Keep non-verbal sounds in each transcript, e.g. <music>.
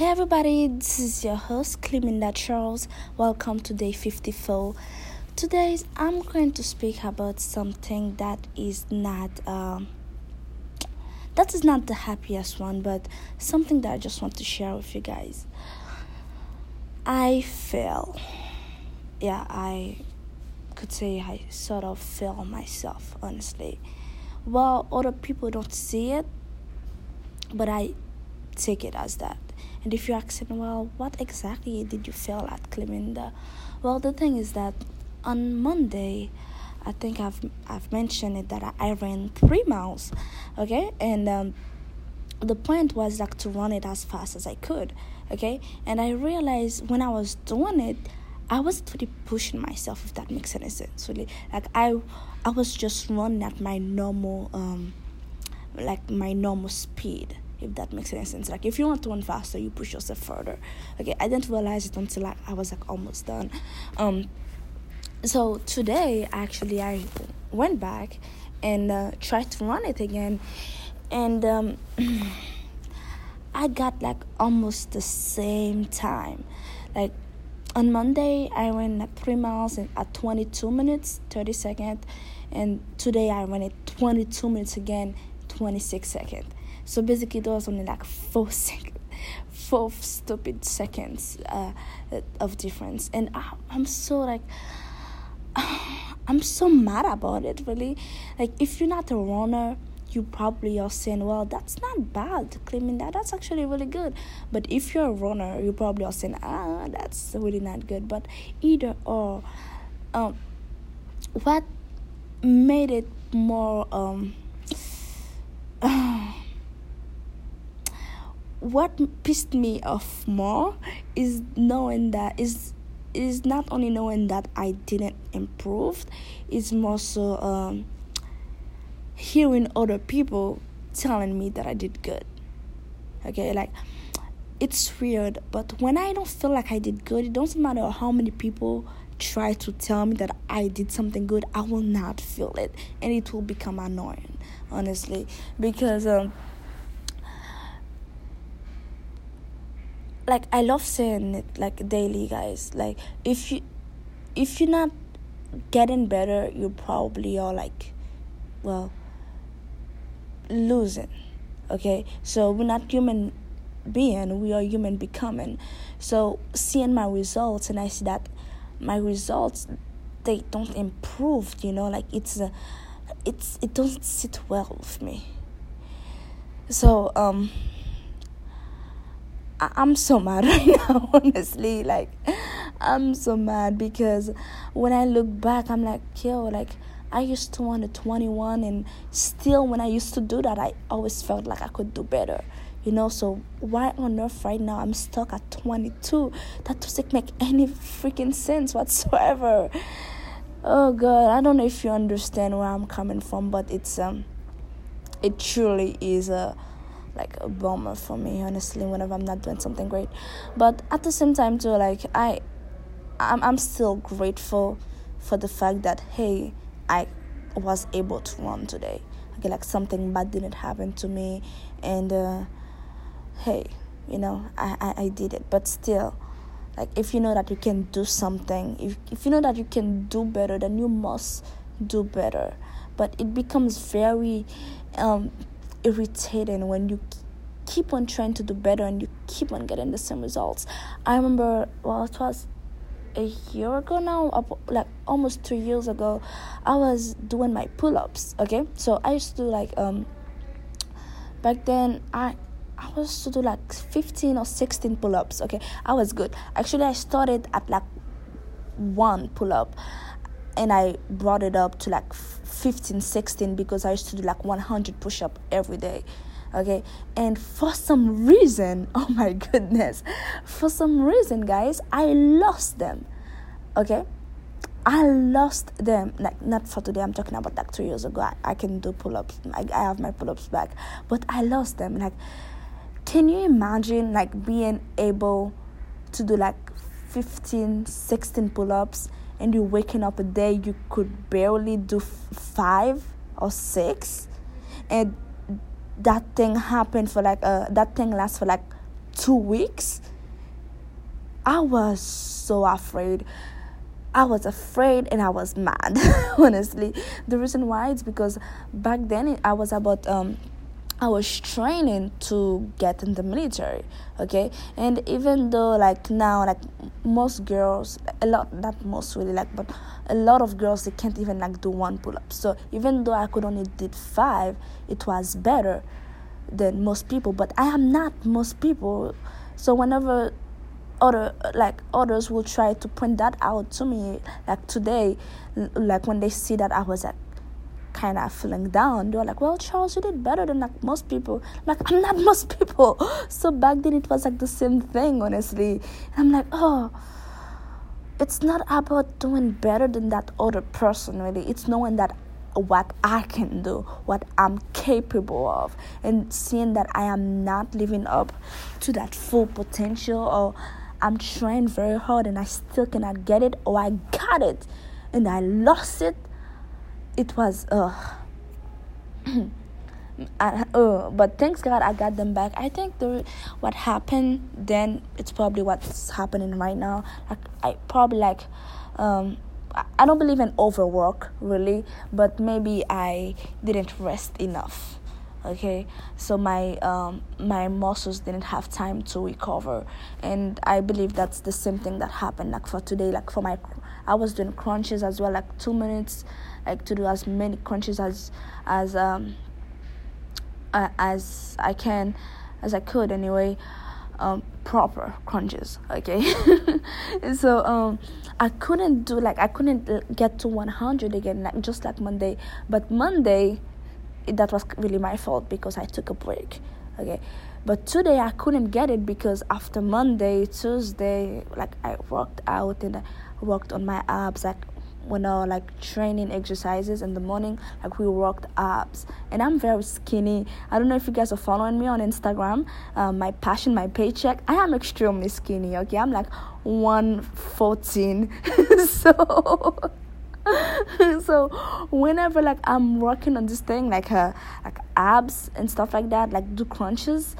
Hey everybody, this is your host Cleminda Charles. Welcome to day 54. Today I'm going to speak about something that is not um, that is not the happiest one, but something that I just want to share with you guys. I fell. Yeah, I could say I sort of fell myself, honestly. Well, other people don't see it, but I take it as that. And if you're asking, well, what exactly did you feel at Cleminda? Well, the thing is that on Monday, I think I've I've mentioned it that I, ran three miles, okay, and um, the point was like to run it as fast as I could, okay, and I realized when I was doing it, I wasn't really pushing myself if that makes any sense. Really, like I I was just running at my normal um like my normal speed if that makes any sense. Like if you want to run faster, you push yourself further. Okay, I didn't realize it until like I was like almost done. Um, so today actually I went back and uh, tried to run it again, and um, <clears throat> I got like almost the same time. Like on Monday I ran like three miles at 22 minutes 30 seconds, and today I ran it 22 minutes again 26 seconds so basically, there was only like four <laughs> seconds, four stupid seconds uh, of difference, and I, I'm so like. <sighs> I'm so mad about it, really. Like, if you're not a runner, you probably are saying, well, that's not bad. Cleminda, that's actually really good. But if you're a runner, you probably are saying, ah, that's really not good. But either or, um, what made it more, um, what pissed me off more is knowing that is is not only knowing that I didn't improve, it's more so um, hearing other people telling me that I did good. Okay, like it's weird, but when I don't feel like I did good, it doesn't matter how many people try to tell me that I did something good, I will not feel it, and it will become annoying, honestly, because um like I love saying it like daily, guys. Like if you if you're not getting better, you probably are like, well, losing. Okay, so we're not human being; we are human becoming. So seeing my results, and I see that my results they don't improve. You know, like it's a, it's it doesn't sit well with me. So um I'm so mad <laughs> right now, honestly. Like, I'm so mad because when I look back, I'm like, yo, like, I used to want a 21, and still, when I used to do that, I always felt like I could do better. You know, so why on earth right now I'm stuck at 22? That doesn't make any freaking sense whatsoever. Oh God, I don't know if you understand where I'm coming from, but it's um, it truly is a like a bummer for me honestly whenever i'm not doing something great. But at the same time too like i i'm, I'm still grateful for the fact that hey i was able to run today. Okay like something bad didn't happen to me and uh, hey you know I, I i did it. But still like if you know that you can do something if, if you know that you can do better then you must do better. But it becomes very um irritating when you keep on trying to do better and you keep on getting the same results. I remember, well, it was a year ago now, like almost two years ago, I was doing my pull ups. Okay, so I used to do like um. Back then, I I was to do like fifteen or sixteen pull ups. Okay, I was good. Actually, I started at like one pull up and I brought it up to like 15, 16 because I used to do like 100 push up every day. Okay, and for some reason, <laughs> oh my goodness, for some reason, guys, I lost them. Okay, I lost them. Like not for today. I'm talking about like two years ago. I, I can do pull ups. I, I have my pull ups back, but I lost them. Like, can you imagine like being able to do like 15, 16 pull ups? And you're waking up a day you could barely do five or six and that thing happened for like uh that thing lasts for like two weeks i was so afraid I was afraid and I was mad, <laughs> honestly. The reason why is because back then I was about um I was training to get in the military, okay? And even though like now like most girls a lot not most really like but a lot of girls they can't even like do one pull up. So even though I could only did 5, it was better than most people, but I am not most people. So whenever other like others will try to point that out to me like today like when they see that i was like kind of feeling down. They were like well charles you did better than like most people. I'm like i'm not <laughs> most people. So back then it was like the same thing honestly. And i'm like oh it's not about doing better than that other person really. It's knowing that what I can do, what I'm capable of, and seeing that I am not living up to that full potential or I'm trying very hard and I still cannot get it, or I got it and I lost it. It was uh, <clears throat> I, uh but thanks God I got them back. I think the what happened then it's probably what's happening right now. Like I probably like um I don't believe in overwork really, but maybe I didn't rest enough okay? So my um, my muscles didn't have time to recover. And i believe that's the same thing that happened like for today like for my i was doing crunches as well like two minutes like to do as many crunches as as um uh, as i can as i could anyway um proper crunches okay? <laughs> So um i couldn't do like i couldn't get to 100 again like just like monday. But monday that was really my fault because I took a break. Okay, but today I couldn't get it because after Monday, Tuesday, like I worked out and I worked on my abs, like when I like training exercises in the morning, like we worked abs, and I'm very skinny. I don't know if you guys are following me on Instagram. Um, my passion, my paycheck. I am extremely skinny. Okay, I'm like one fourteen, <laughs> so <laughs> so whenever like I'm working on this thing, like uh, like abs and stuff like that, like do crunches,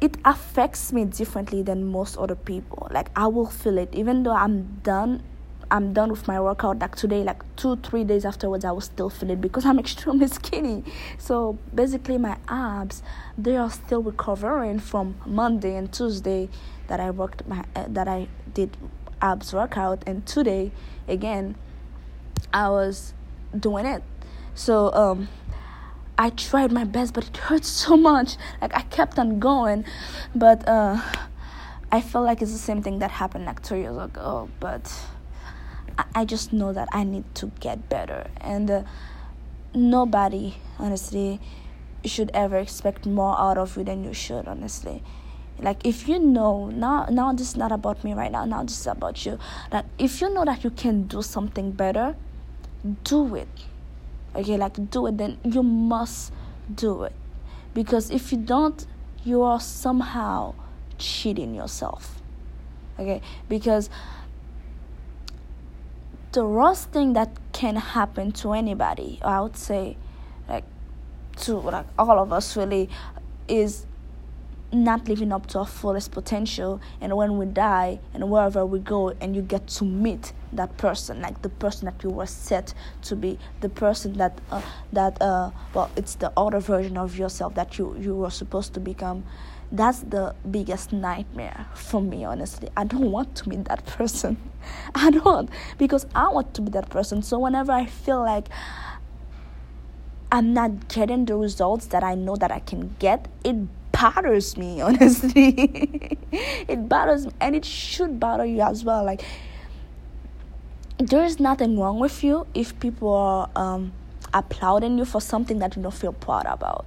it affects me differently than most other people. Like I will feel it, even though I'm done. I'm done with my workout. Like today, like two, three days afterwards, I will still feel it because I'm <laughs> extremely skinny. So basically, my abs they are still recovering from Monday and Tuesday that I worked my uh, that I did abs workout, and today again I was doing it. So um I tried my best but it hurt <laughs> so much. Like I kept on going but uh I felt like it's the same thing that happened like two years ago, but I, I just know that I need to get better and uh, nobody honestly should ever expect more out of you than you should honestly like if you know now now this is not about me right now now this is about you that if you know that you can do something better do it. Okay like do it then you must do it. Because if you don't you are somehow cheating yourself. Okay because the worst thing that can happen to anybody i would say like to like all of us really is not living up to our fullest potential. And when we die and wherever we go and you get to meet that person like the person that you were set to be the person that uh, that uh well it's the other version of yourself that you you were supposed to become. That's the biggest nightmare for me honestly. I don't want to meet that <laughs> person. I don't because i want to be that person. So whenever i feel like i'm not getting the results that i know that i can get it bothers me <laughs> honestly. It bothers me and it should bother you as well like there is nothing wrong with you if people are um, applauding you for something that you don't feel proud about.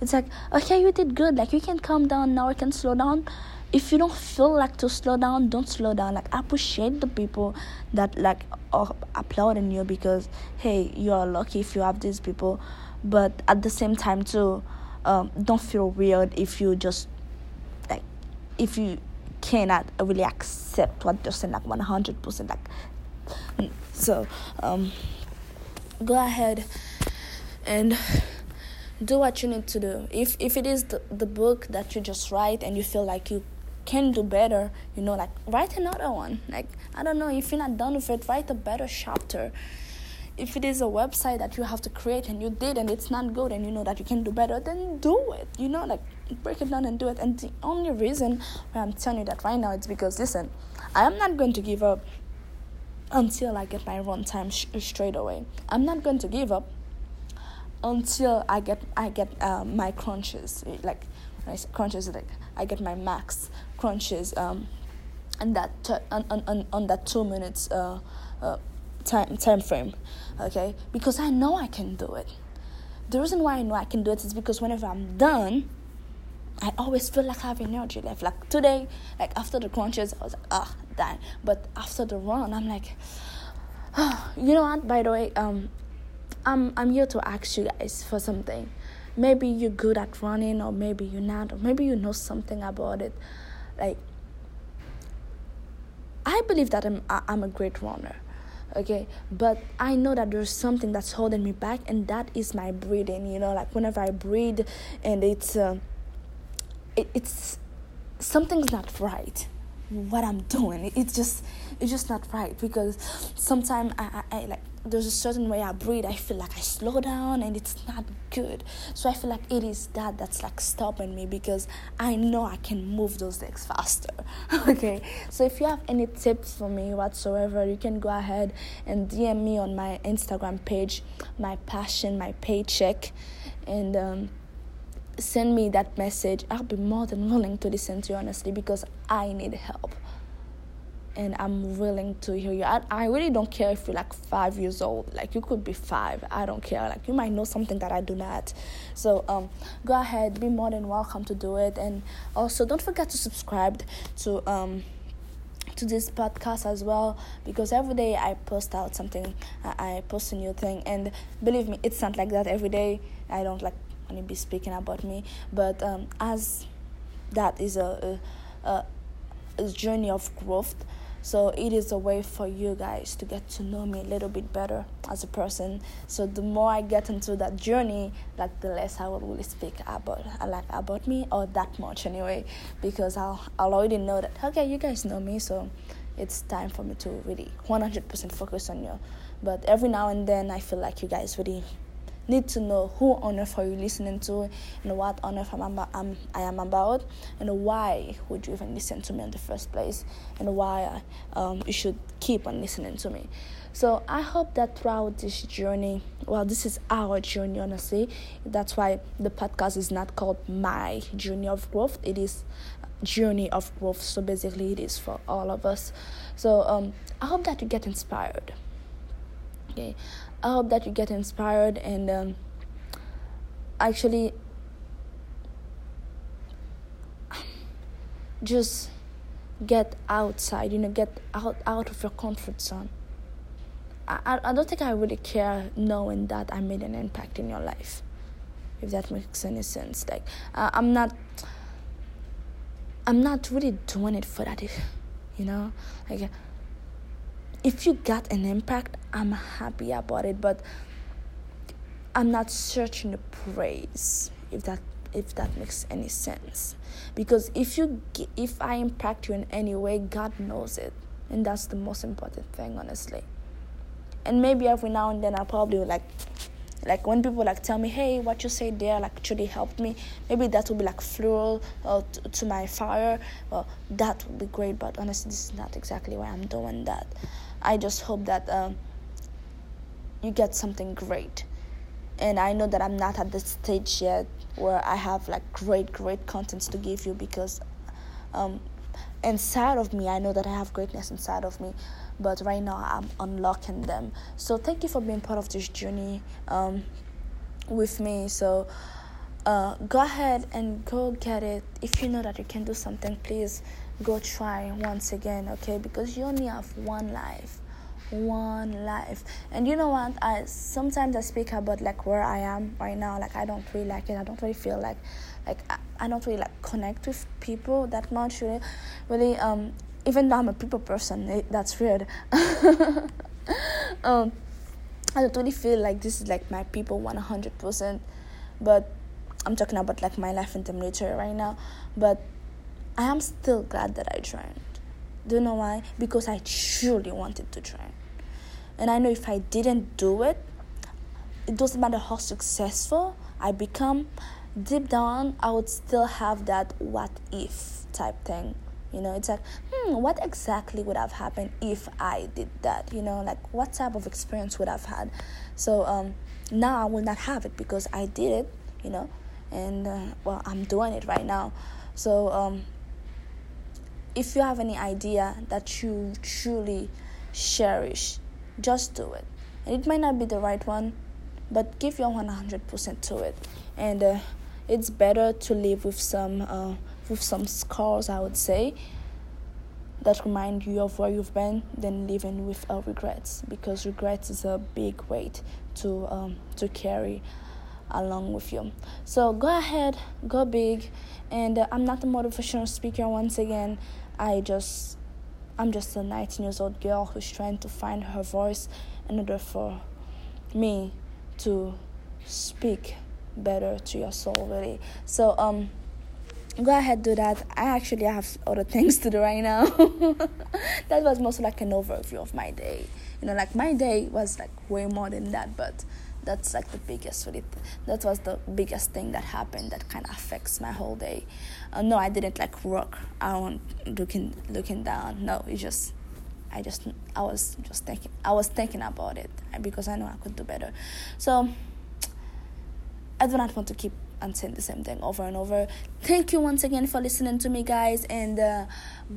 It's like okay you did good like you can calm down now you can slow down. If you don't feel like to slow down don't slow down. Like appreciate the people that like are applauding you because hey you are lucky if you have these people. But at the same time too um, don't feel weird if you just like if you cannot really accept what they're saying like 100% like so um, go ahead and do what you need to do. If if it is the, the book that you just write and you feel like you can do better you know like write another one. Like i don't know if you're not done with it write a better chapter if it is a website that you have to create and you did and it's not good and you know that you can do better then do it you know like break it down and do it. And the only reason why i'm telling you that right now is because listen i am not going to give up until i get my run time sh- straight away. I'm not going to give up until i get i get uh, my crunches like I crunches like i get my max crunches um and that t- on, on, on that two minutes uh, uh, time time frame okay? Because i know i can do it. The reason why i know i can do it is because whenever i'm done i always feel like i have energy left. Like today like after the crunches i was like ah oh, dying but after the run i'm like oh, <sighs> you know what? By the way um i'm i'm here to ask you guys for something. Maybe you're good at running or maybe you're not or maybe you know something about it. Like i believe that i'm i'm a great runner okay but i know that there's something that's holding me back and that is my breathing you know like whenever i breathe and it's uh, it, it's something's not right what i'm doing. It's just it's just not right because sometimes I, I, I like there's a certain way I breathe, I feel like I slow down and it's not good. So I feel like it is that that's like stopping me because I know I can move those legs faster. <laughs> okay, so if you have any tips for me whatsoever, you can go ahead and DM me on my Instagram page, my passion, my paycheck, and um, send me that message. I'll be more than willing to listen to you honestly because I need help and I'm willing to hear you. I, I really don't care if you're like five years old. Like you could be five. I don't care. Like you might know something that I do not. So um, go ahead. Be more than welcome to do it. And also don't forget to subscribe to um to this podcast as well because every day I post out something. I, I post a new thing, and believe me, it's not like that every day. I don't like to be speaking about me, but um, as that is a, a, a journey of growth so it is a way for you guys to get to know me a little bit better as a person. So the more I get into that journey, like the less I will really speak about like about me or that much anyway, because I'll I'll already know that okay, you guys know me, so it's time for me to really 100% focus on you. But every now and then, I feel like you guys really need to know who on earth are you listening to and what on earth I'm, I'm, I am about and why would you even listen to me in the first place and why um, you should keep on listening to me. So I hope that throughout this journey, well, this is our journey, honestly. That's why the podcast is not called My Journey of Growth. It is journey of growth. So basically, it is for all of us. So um, I hope that you get inspired. Okay, I hope that you get inspired and um, actually just get outside, you know, get out out of your comfort zone. I, I don't think I really care knowing that I made an impact in your life, if that makes any sense. Like uh, I'm not, I'm not really doing it for that, you know. Like if you got an impact, I'm happy about it, but I'm not searching the praise if that if that makes any sense. Because if you if I impact you in any way, God knows it, and that's the most important thing, honestly. And maybe every now and then I probably like like when people like tell me hey what you say there like actually helped me maybe that will be like fuel uh, to, to my fire well that would be great but honestly this is not exactly why i'm doing that i just hope that um, you get something great and i know that i'm not at the stage yet where i have like great great contents to give you because um, inside of me i know that i have greatness inside of me but right now I'm unlocking them. So thank you for being part of this journey um, with me. So uh, go ahead and go get it. If you know that you can do something, please go try once again, okay? Because you only have one life one life and you know what i sometimes i speak about like where i am right now like i don't really like it i don't really feel like like i, I don't really like connect with people that much really really um even though I'm a people person, it, that's weird. <laughs> um, I don't really feel like this is like my people 100%. but I'm talking about like my life in the military right now. But I am still glad that I joined. Do you know why? Because I truly wanted to join. And I know if I didn't do it, it doesn't matter how successful I become, deep down, I would still have that what if type thing. You know, it's like, hmm, what exactly would have happened if I did that? You know, like what type of experience would I've had? So um, now I will not have it because I did it, you know, and uh, well, I'm doing it right now. So um, if you have any idea that you truly cherish, just do it. And it might not be the right one, but give your 100% to it. And uh, it's better to live with some uh, with some scars, I would say, that remind you of where you've been, than living with uh, regrets, because regrets is a big weight to um, to carry along with you. So go ahead, go big, and uh, I'm not a motivational speaker. Once again, I just I'm just a 19 years old girl who's trying to find her voice in order for me to speak better to your soul really so um go ahead do that i actually have other things to do right now <laughs> that was mostly like an overview of my day you know like my day was like way more than that but that's like the biggest really that was the biggest thing that happened that kind of affects my whole day. Uh, no i didn't like work i wasn't looking looking down. No it just i just i was just thinking i was thinking about it because i know i could do better. So I do not want to keep on saying the same thing over and over. Thank you once again for listening to me, guys, and uh,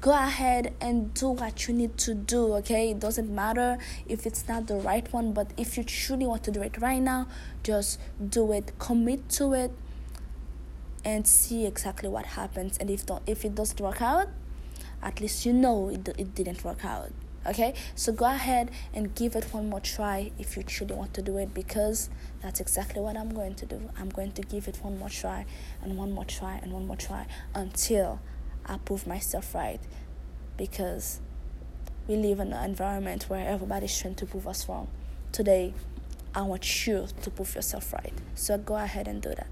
go ahead and do what you need to do. Okay, it doesn't matter if it's not the right one, but if you truly want to do it right now, just do it. Commit to it, and see exactly what happens. And if don't, if it doesn't work out, at least you know it, it didn't work out okay? So go ahead and give it one more try if you truly want to do it because that's exactly what i'm going to do. I'm going to give it one more try and one more try and one more try until i prove myself right because we live in an environment where everybody's trying to prove us wrong. Today i want you to prove yourself right. So go ahead and do that